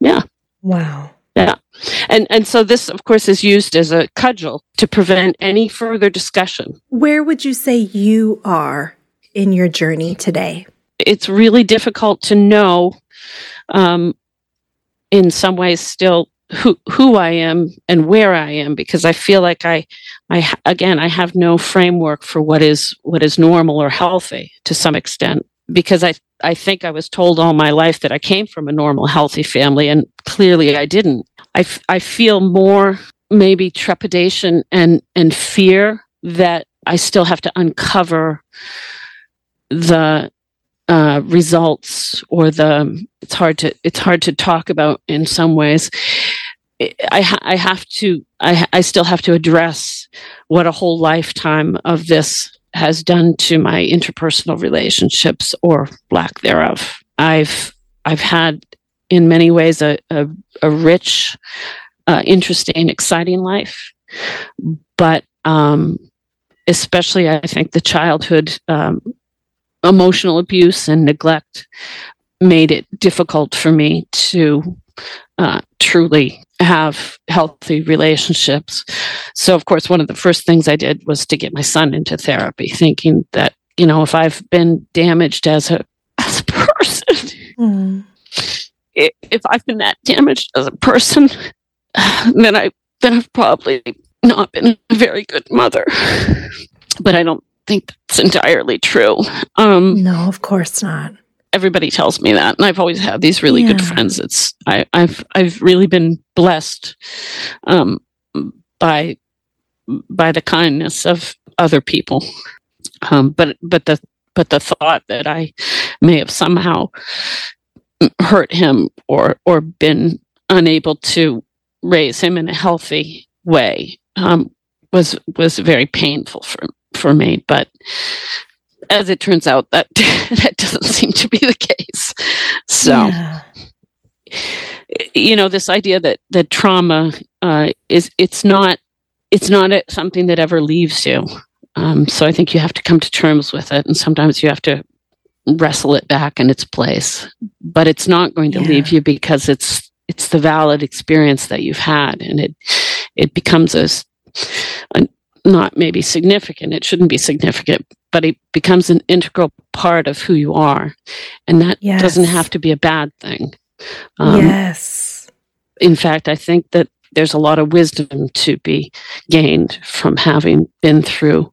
Yeah. Wow. Yeah. And and so this of course is used as a cudgel to prevent any further discussion. Where would you say you are in your journey today? It's really difficult to know um, in some ways still who who I am and where I am because I feel like I I again I have no framework for what is what is normal or healthy to some extent because I I think I was told all my life that I came from a normal healthy family and clearly I didn't. I, f- I feel more maybe trepidation and and fear that I still have to uncover the uh, results or the it's hard to it's hard to talk about in some ways I, ha- I have to I, I still have to address what a whole lifetime of this has done to my interpersonal relationships or lack thereof. I've i've had in many ways a, a, a rich uh, interesting exciting life. But um, especially i think the childhood um, emotional abuse and neglect made it difficult for me to uh, truly have healthy relationships. So, of course, one of the first things I did was to get my son into therapy, thinking that, you know, if I've been damaged as a, *laughs* as a person, mm. if I've been that damaged as a person, *sighs* then I then I've probably not been a very good mother. But I don't think that's entirely true. Um, no, of course not. Everybody tells me that, and I've always had these really yeah. good friends. It's I, have I've really been blessed um, by by the kindness of other people. Um, but but the but the thought that I may have somehow hurt him or or been unable to raise him in a healthy way um, was was very painful for for me. But as it turns out, that *laughs* that doesn't seem to be the case. So, yeah. you know, this idea that that trauma uh, is it's not it's not something that ever leaves you. Um, so I think you have to come to terms with it, and sometimes you have to wrestle it back in its place. But it's not going to yeah. leave you because it's it's the valid experience that you've had, and it it becomes a, a not maybe significant. It shouldn't be significant, but it becomes an integral part of who you are, and that yes. doesn't have to be a bad thing. Um, yes. In fact, I think that there's a lot of wisdom to be gained from having been through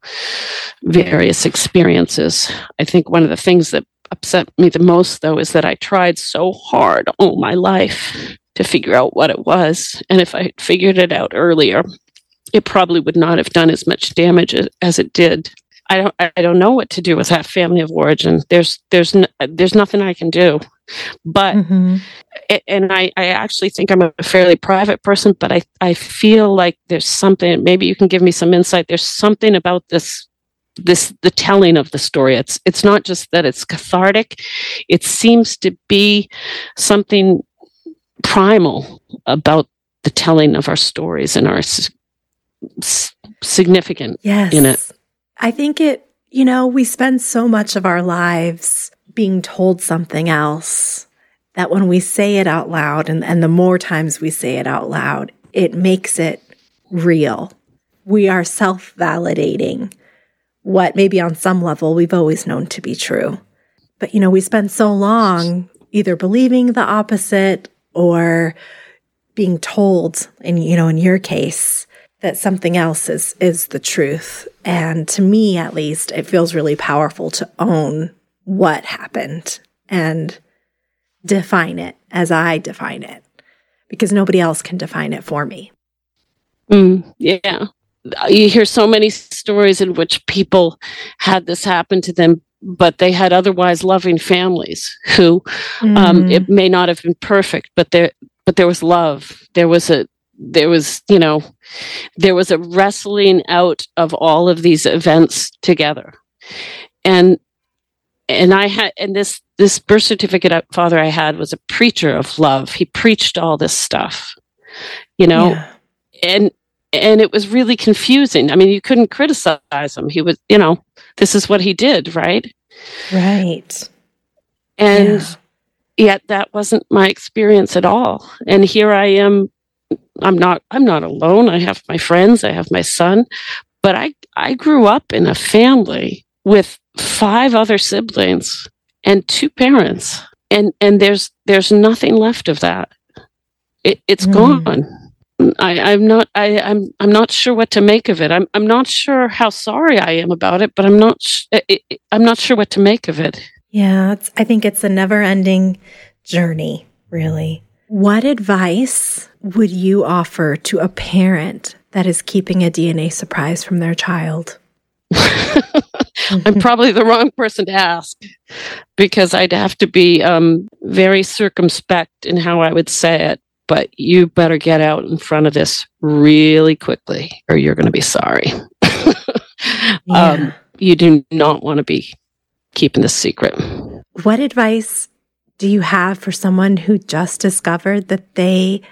various experiences. I think one of the things that upset me the most, though, is that I tried so hard all my life to figure out what it was. And if I had figured it out earlier, it probably would not have done as much damage as it did. I don't I don't know what to do with that family of origin. There's there's n- there's nothing I can do. But mm-hmm. and I I actually think I'm a fairly private person, but I I feel like there's something maybe you can give me some insight. There's something about this this the telling of the story. It's it's not just that it's cathartic. It seems to be something primal about the telling of our stories and our significant yes. in it. I think it, you know, we spend so much of our lives being told something else that when we say it out loud, and, and the more times we say it out loud, it makes it real. We are self validating what maybe on some level we've always known to be true. But, you know, we spend so long either believing the opposite or being told, and, you know, in your case, that something else is is the truth. And to me at least, it feels really powerful to own what happened and define it as I define it because nobody else can define it for me. Mm, yeah. You hear so many stories in which people had this happen to them, but they had otherwise loving families who mm. um, it may not have been perfect, but there but there was love. There was a there was you know there was a wrestling out of all of these events together. And and i had and this this birth certificate father i had was a preacher of love. He preached all this stuff you know? Yeah. and and it was really confusing. I mean you couldn't criticize him. He was you know this is what he did right? Right. And yeah. yet that wasn't my experience at all. And here i am I'm not I'm not alone. I have my friends, I have my son, but I I grew up in a family with five other siblings and two parents. And and there's there's nothing left of that. It, has mm. gone. I, I'm not I, I'm I'm not sure what to make of it. I'm I'm not sure how sorry I am about it, but I'm not sh- it, I'm not sure what to make of it. Yeah, I think it's a never-ending journey, really. What advice would you offer to a parent that is keeping a DNA surprise from their child? *laughs* I'm probably the wrong person to ask because I'd have to be um, very circumspect in how I would say it. But you better get out in front of this really quickly, or you're going to be sorry. *laughs* yeah. um, you do not want to be keeping this secret. What advice do you have for someone who just discovered that they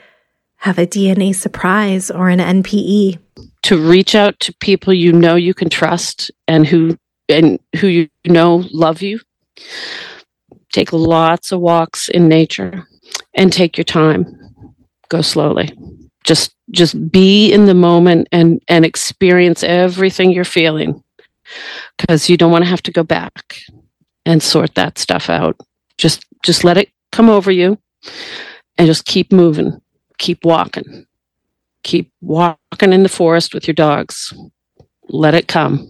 have a DNA surprise or an NPE? To reach out to people you know you can trust and who and who you know love you. Take lots of walks in nature and take your time. Go slowly. Just just be in the moment and and experience everything you're feeling because you don't want to have to go back and sort that stuff out. Just just let it come over you and just keep moving, keep walking, keep walking in the forest with your dogs. Let it come.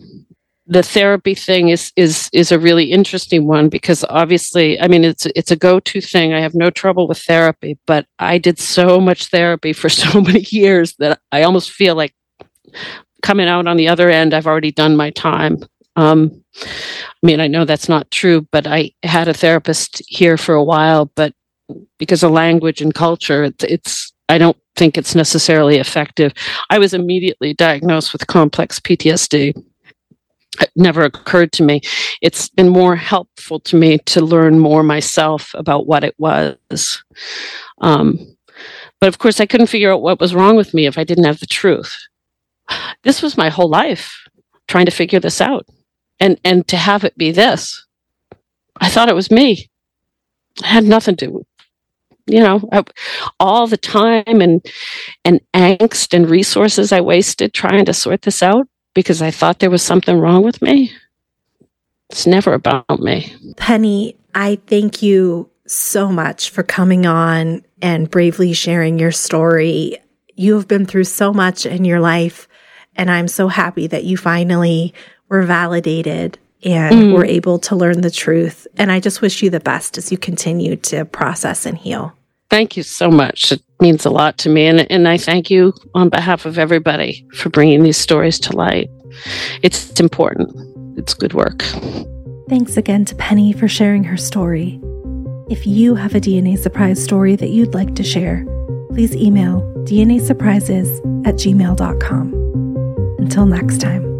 The therapy thing is is is a really interesting one because obviously, I mean, it's it's a go-to thing. I have no trouble with therapy, but I did so much therapy for *laughs* so many years that I almost feel like coming out on the other end, I've already done my time. Um, I mean, I know that's not true, but I had a therapist here for a while, but because of language and culture, it's, it's I don't think it's necessarily effective. I was immediately diagnosed with complex PTSD. It never occurred to me. It's been more helpful to me to learn more myself about what it was. Um, but of course, I couldn't figure out what was wrong with me if I didn't have the truth. This was my whole life trying to figure this out. And and to have it be this. I thought it was me. It had nothing to you know I, all the time and and angst and resources i wasted trying to sort this out because i thought there was something wrong with me it's never about me penny i thank you so much for coming on and bravely sharing your story you have been through so much in your life and i'm so happy that you finally were validated and mm. were able to learn the truth. And I just wish you the best as you continue to process and heal. Thank you so much. It means a lot to me. And, and I thank you on behalf of everybody for bringing these stories to light. It's important, it's good work. Thanks again to Penny for sharing her story. If you have a DNA surprise story that you'd like to share, please email dnasurprises at gmail.com. Until next time.